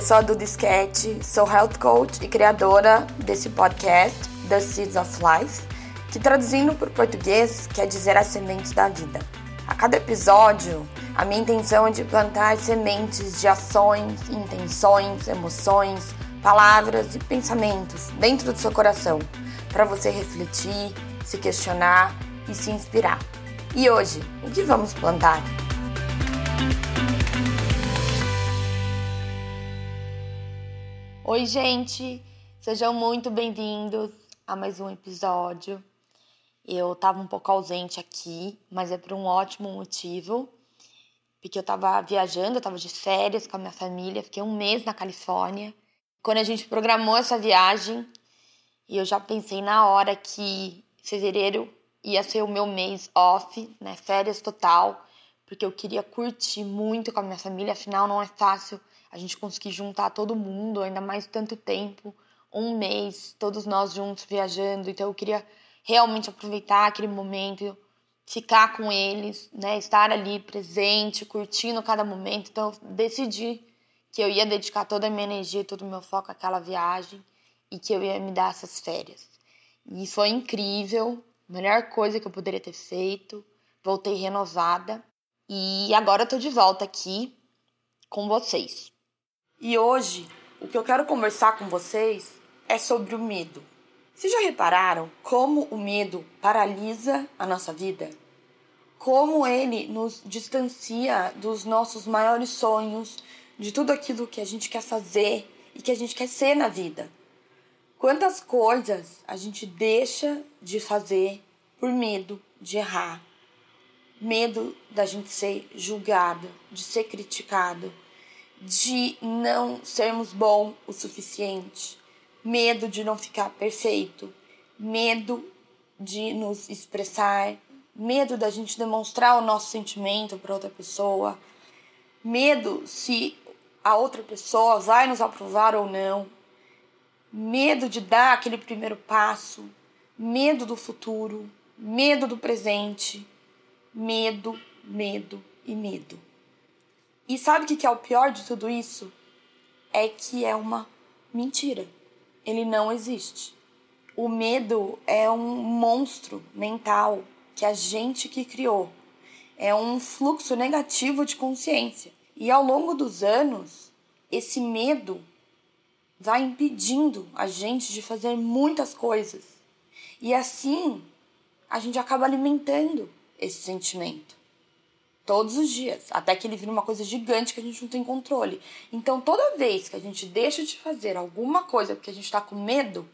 Eu sou a Duda Sketch, sou health coach e criadora desse podcast, The Seeds of Life, que traduzindo para o português quer dizer as sementes da vida. A cada episódio, a minha intenção é de plantar sementes de ações, intenções, emoções, palavras e pensamentos dentro do seu coração, para você refletir, se questionar e se inspirar. E hoje, o que vamos plantar? Oi, gente! Sejam muito bem-vindos a mais um episódio. Eu tava um pouco ausente aqui, mas é por um ótimo motivo. Porque eu tava viajando, eu tava de férias com a minha família, fiquei um mês na Califórnia. Quando a gente programou essa viagem, e eu já pensei na hora que fevereiro ia ser o meu mês off, né, férias total, porque eu queria curtir muito com a minha família, afinal não é fácil a gente conseguir juntar todo mundo, ainda mais tanto tempo, um mês, todos nós juntos viajando. Então eu queria realmente aproveitar aquele momento, ficar com eles, né, estar ali presente, curtindo cada momento. Então eu decidi que eu ia dedicar toda a minha energia, todo o meu foco àquela viagem e que eu ia me dar essas férias. E foi incrível, melhor coisa que eu poderia ter feito. Voltei renovada e agora eu tô de volta aqui com vocês. E hoje, o que eu quero conversar com vocês é sobre o medo. Vocês já repararam como o medo paralisa a nossa vida? Como ele nos distancia dos nossos maiores sonhos, de tudo aquilo que a gente quer fazer e que a gente quer ser na vida? Quantas coisas a gente deixa de fazer por medo de errar? Medo da gente ser julgado, de ser criticado, de não sermos bom o suficiente, medo de não ficar perfeito, medo de nos expressar, medo da gente demonstrar o nosso sentimento para outra pessoa, medo se a outra pessoa vai nos aprovar ou não, medo de dar aquele primeiro passo, medo do futuro, medo do presente, medo, medo e medo. E sabe o que é o pior de tudo isso? É que é uma mentira. Ele não existe. O medo é um monstro mental que a gente que criou. É um fluxo negativo de consciência. E ao longo dos anos, esse medo vai impedindo a gente de fazer muitas coisas. E assim, a gente acaba alimentando esse sentimento todos os dias, até que ele vira uma coisa gigante que a gente não tem controle. Então, toda vez que a gente deixa de fazer alguma coisa porque a gente está com medo,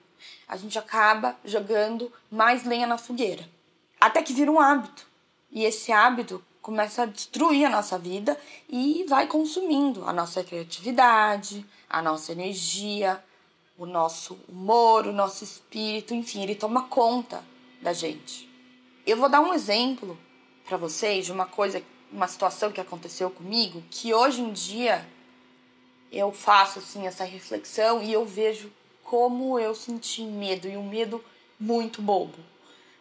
a gente acaba jogando mais lenha na fogueira, até que vira um hábito. E esse hábito começa a destruir a nossa vida e vai consumindo a nossa criatividade, a nossa energia, o nosso humor, o nosso espírito, enfim, ele toma conta da gente. Eu vou dar um exemplo para vocês de uma coisa uma situação que aconteceu comigo que hoje em dia eu faço assim essa reflexão e eu vejo como eu senti medo e um medo muito bobo.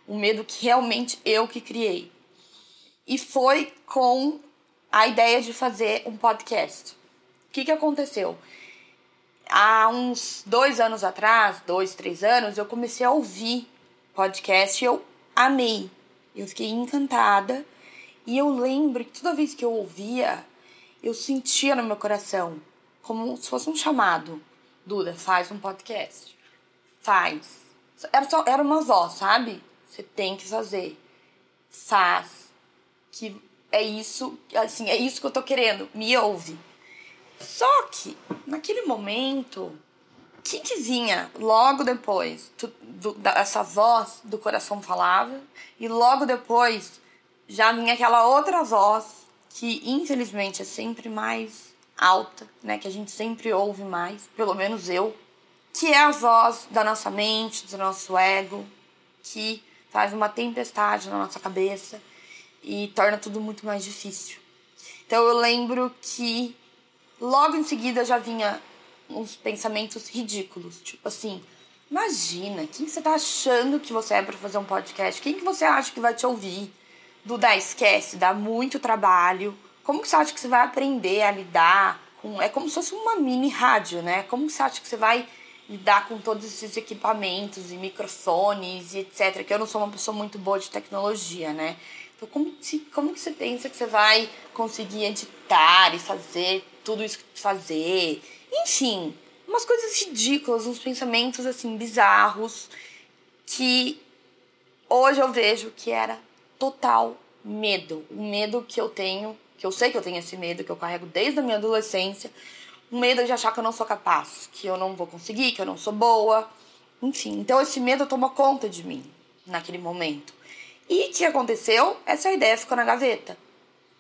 Um medo que realmente eu que criei. E foi com a ideia de fazer um podcast. O que, que aconteceu? Há uns dois anos atrás, dois, três anos, eu comecei a ouvir podcast e eu amei. Eu fiquei encantada e eu lembro que toda vez que eu ouvia, eu sentia no meu coração como se fosse um chamado. Duda, faz um podcast. Faz. Era, só, era uma voz, sabe? Você tem que fazer. Faz. Que é isso, assim, é isso que eu tô querendo. Me ouve. Só que, naquele momento, o que, que vinha logo depois? Tu, do, da, essa voz do coração falava, e logo depois já vinha aquela outra voz que infelizmente é sempre mais alta, né, que a gente sempre ouve mais, pelo menos eu, que é a voz da nossa mente, do nosso ego, que faz uma tempestade na nossa cabeça e torna tudo muito mais difícil. Então eu lembro que logo em seguida já vinha uns pensamentos ridículos, tipo assim, imagina, quem você tá achando que você é para fazer um podcast? Quem que você acha que vai te ouvir? Duda, esquece, dá muito trabalho. Como que você acha que você vai aprender a lidar um, é como se fosse uma mini rádio, né? Como você acha que você vai lidar com todos esses equipamentos e microfones e etc. Que eu não sou uma pessoa muito boa de tecnologia, né? Então, como, se, como que você pensa que você vai conseguir editar e fazer tudo isso que fazer? Enfim, umas coisas ridículas, uns pensamentos assim bizarros que hoje eu vejo que era total medo. O medo que eu tenho, que eu sei que eu tenho esse medo, que eu carrego desde a minha adolescência. O medo de achar que eu não sou capaz, que eu não vou conseguir, que eu não sou boa. Enfim, então esse medo tomou conta de mim naquele momento. E o que aconteceu? Essa ideia ficou na gaveta.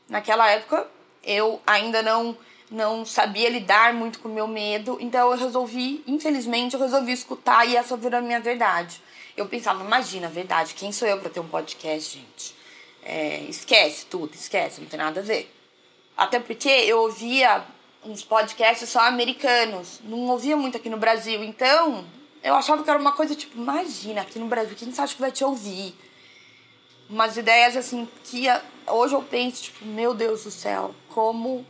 Naquela época, eu ainda não não sabia lidar muito com o meu medo, então eu resolvi, infelizmente, eu resolvi escutar e essa virou a minha verdade. Eu pensava, imagina, verdade, quem sou eu para ter um podcast, gente? É, esquece tudo, esquece, não tem nada a ver. Até porque eu ouvia uns podcasts só americanos, não ouvia muito aqui no Brasil, então eu achava que era uma coisa tipo, imagina, aqui no Brasil, quem você acha que vai te ouvir? Umas ideias assim que hoje eu penso, tipo, meu Deus do céu, como,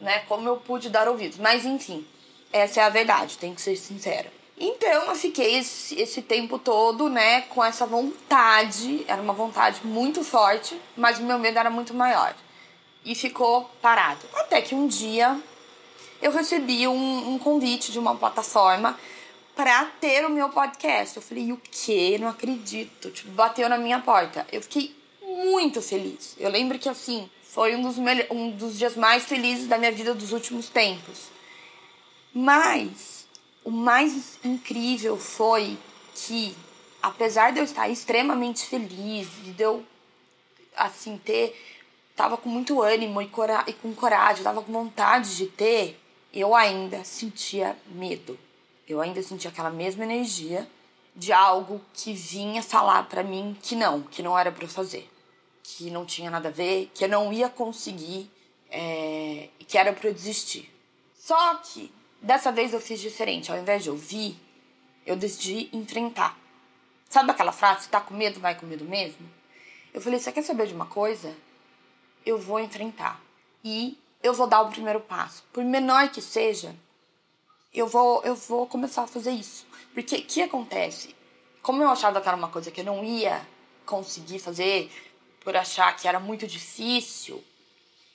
né, como eu pude dar ouvidos. Mas enfim, essa é a verdade, tem que ser sincera. Então eu fiquei esse, esse tempo todo, né, com essa vontade, era uma vontade muito forte, mas o meu medo era muito maior. E ficou parado. Até que um dia eu recebi um, um convite de uma plataforma para ter o meu podcast. Eu falei, o quê? Não acredito. Tipo, bateu na minha porta. Eu fiquei muito feliz. Eu lembro que, assim, foi um dos, um dos dias mais felizes da minha vida dos últimos tempos. Mas o mais incrível foi que, apesar de eu estar extremamente feliz, de eu, assim, ter. Tava com muito ânimo e, cora e com coragem, tava com vontade de ter, eu ainda sentia medo. Eu ainda sentia aquela mesma energia de algo que vinha falar para mim que não, que não era para fazer, que não tinha nada a ver, que eu não ia conseguir, é, que era para eu desistir. Só que Dessa vez eu fiz diferente. Ao invés de ouvir, eu decidi enfrentar. Sabe aquela frase, tá com medo, vai com medo mesmo? Eu falei, você quer saber de uma coisa? Eu vou enfrentar. E eu vou dar o primeiro passo. Por menor que seja, eu vou, eu vou começar a fazer isso. Porque o que acontece? Como eu achava que era uma coisa que eu não ia conseguir fazer, por achar que era muito difícil,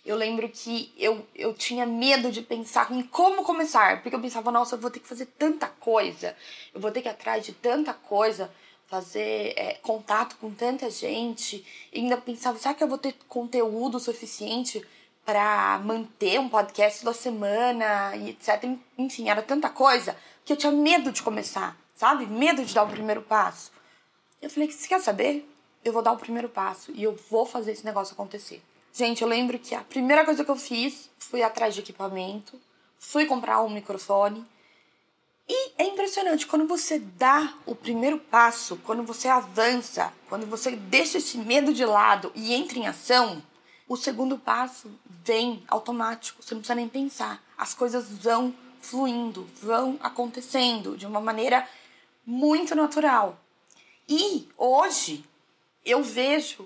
eu lembro que eu, eu tinha medo de pensar em como começar, porque eu pensava, nossa, eu vou ter que fazer tanta coisa, eu vou ter que ir atrás de tanta coisa, fazer é, contato com tanta gente, e ainda pensava, será que eu vou ter conteúdo suficiente para manter um podcast toda semana e etc. Enfim, era tanta coisa que eu tinha medo de começar, sabe? Medo de dar o primeiro passo. Eu falei, você quer saber? Eu vou dar o primeiro passo e eu vou fazer esse negócio acontecer. Gente, eu lembro que a primeira coisa que eu fiz foi atrás de equipamento, fui comprar um microfone. E é impressionante, quando você dá o primeiro passo, quando você avança, quando você deixa esse medo de lado e entra em ação, o segundo passo vem automático, você não precisa nem pensar. As coisas vão fluindo, vão acontecendo de uma maneira muito natural. E hoje eu vejo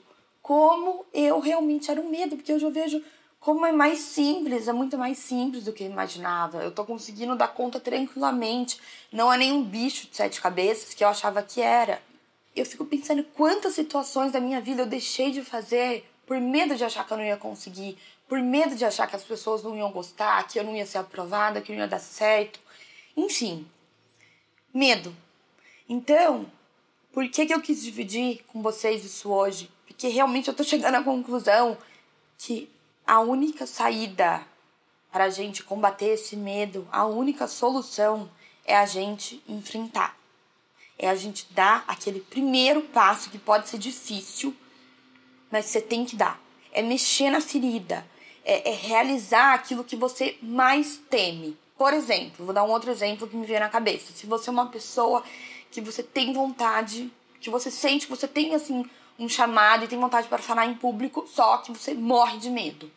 como eu realmente era um medo, porque hoje eu vejo como é mais simples, é muito mais simples do que eu imaginava. Eu tô conseguindo dar conta tranquilamente. Não é nenhum bicho de sete cabeças que eu achava que era. Eu fico pensando quantas situações da minha vida eu deixei de fazer por medo de achar que eu não ia conseguir, por medo de achar que as pessoas não iam gostar, que eu não ia ser aprovada, que não ia dar certo. Enfim, medo. Então, por que, que eu quis dividir com vocês isso hoje? Porque realmente eu tô chegando à conclusão que a única saída para a gente combater esse medo, a única solução é a gente enfrentar. É a gente dar aquele primeiro passo que pode ser difícil, mas você tem que dar. É mexer na ferida, é, é realizar aquilo que você mais teme. Por exemplo, vou dar um outro exemplo que me veio na cabeça. Se você é uma pessoa que você tem vontade, que você sente que você tem assim um chamado e tem vontade para falar em público, só que você morre de medo.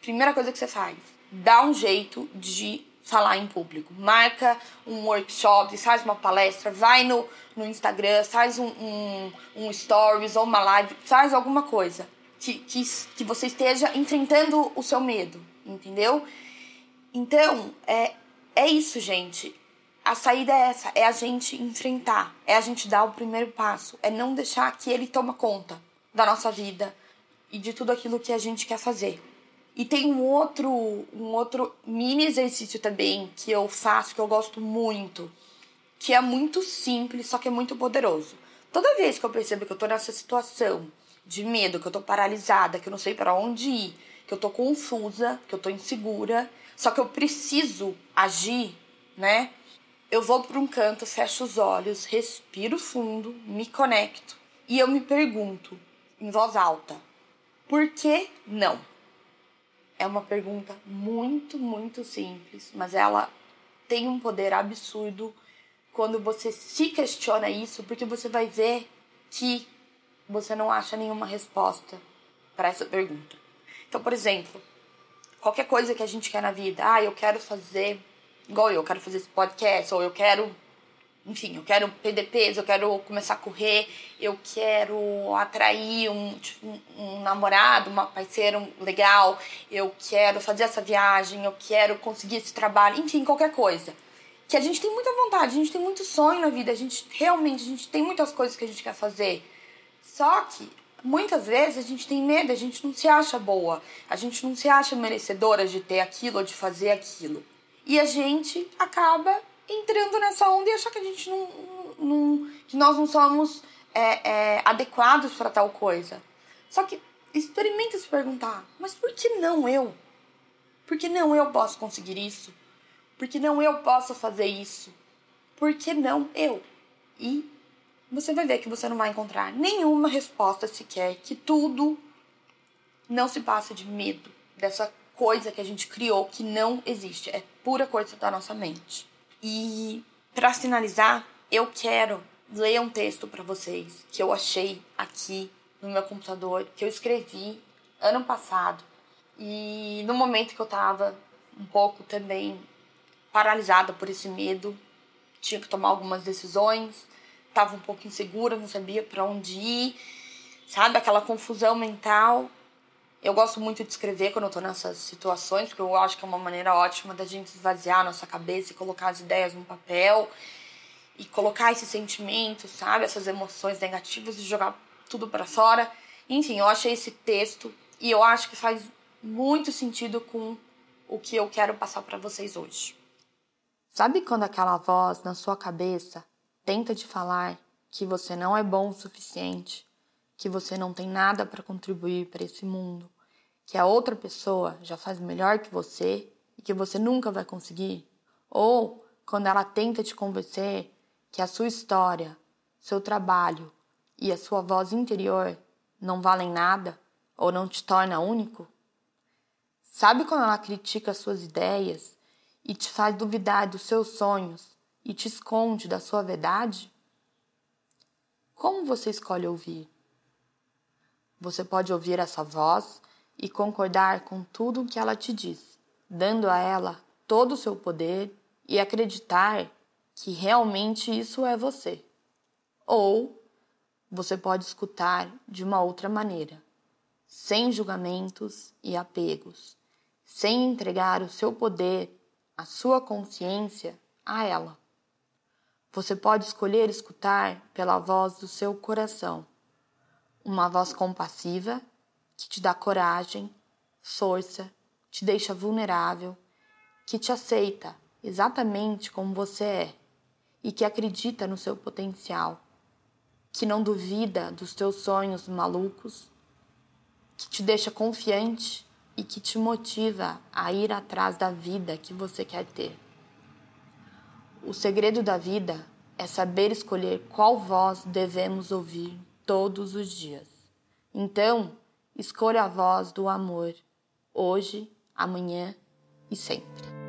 Primeira coisa que você faz, dá um jeito de falar em público. Marca um workshop, faz uma palestra, vai no, no Instagram, faz um, um, um stories ou uma live, faz alguma coisa que, que, que você esteja enfrentando o seu medo, entendeu? Então, é, é isso, gente. A saída é essa, é a gente enfrentar, é a gente dar o primeiro passo, é não deixar que ele toma conta da nossa vida e de tudo aquilo que a gente quer fazer. E tem um outro, um outro mini exercício também que eu faço, que eu gosto muito, que é muito simples, só que é muito poderoso. Toda vez que eu percebo que eu tô nessa situação de medo, que eu tô paralisada, que eu não sei para onde ir, que eu tô confusa, que eu tô insegura, só que eu preciso agir, né? Eu vou para um canto, fecho os olhos, respiro fundo, me conecto e eu me pergunto em voz alta: por que não? É uma pergunta muito, muito simples, mas ela tem um poder absurdo quando você se questiona isso, porque você vai ver que você não acha nenhuma resposta para essa pergunta. Então, por exemplo, qualquer coisa que a gente quer na vida, ah, eu quero fazer igual eu, quero fazer esse podcast, ou eu quero, enfim, eu quero perder peso, eu quero começar a correr, eu quero atrair um, tipo, um, um namorado, uma parceira legal, eu quero fazer essa viagem, eu quero conseguir esse trabalho, enfim, qualquer coisa. Que a gente tem muita vontade, a gente tem muito sonho na vida, a gente realmente, a gente tem muitas coisas que a gente quer fazer. Só que muitas vezes a gente tem medo, a gente não se acha boa, a gente não se acha merecedora de ter aquilo ou de fazer aquilo. E a gente acaba entrando nessa onda e achar que a gente não. não que nós não somos é, é, adequados para tal coisa. Só que experimenta se perguntar: mas por que não eu? Por que não eu posso conseguir isso? Por que não eu posso fazer isso? Por que não eu? E você vai ver que você não vai encontrar nenhuma resposta sequer, que tudo não se passa de medo, dessa coisa que a gente criou que não existe, é pura coisa da nossa mente. E para finalizar, eu quero ler um texto para vocês que eu achei aqui no meu computador, que eu escrevi ano passado. E no momento que eu tava um pouco também paralisada por esse medo, tinha que tomar algumas decisões, tava um pouco insegura, não sabia para onde ir, sabe? Aquela confusão mental. Eu gosto muito de escrever quando eu tô nessas situações, porque eu acho que é uma maneira ótima da gente esvaziar a nossa cabeça e colocar as ideias no papel e colocar esses sentimentos, sabe, essas emoções negativas e jogar tudo para fora. Enfim, eu achei esse texto e eu acho que faz muito sentido com o que eu quero passar para vocês hoje. Sabe quando aquela voz na sua cabeça tenta te falar que você não é bom o suficiente, que você não tem nada para contribuir para esse mundo, que a outra pessoa já faz melhor que você e que você nunca vai conseguir? Ou quando ela tenta te convencer que a sua história, seu trabalho e a sua voz interior não valem nada ou não te torna único? Sabe quando ela critica suas ideias e te faz duvidar dos seus sonhos e te esconde da sua verdade? Como você escolhe ouvir? Você pode ouvir essa voz e concordar com tudo o que ela te diz, dando a ela todo o seu poder e acreditar que realmente isso é você. Ou você pode escutar de uma outra maneira, sem julgamentos e apegos, sem entregar o seu poder, a sua consciência a ela. Você pode escolher escutar pela voz do seu coração uma voz compassiva que te dá coragem, força, te deixa vulnerável, que te aceita exatamente como você é e que acredita no seu potencial, que não duvida dos teus sonhos malucos, que te deixa confiante e que te motiva a ir atrás da vida que você quer ter. O segredo da vida é saber escolher qual voz devemos ouvir todos os dias. Então, escolha a voz do amor, hoje, amanhã e sempre.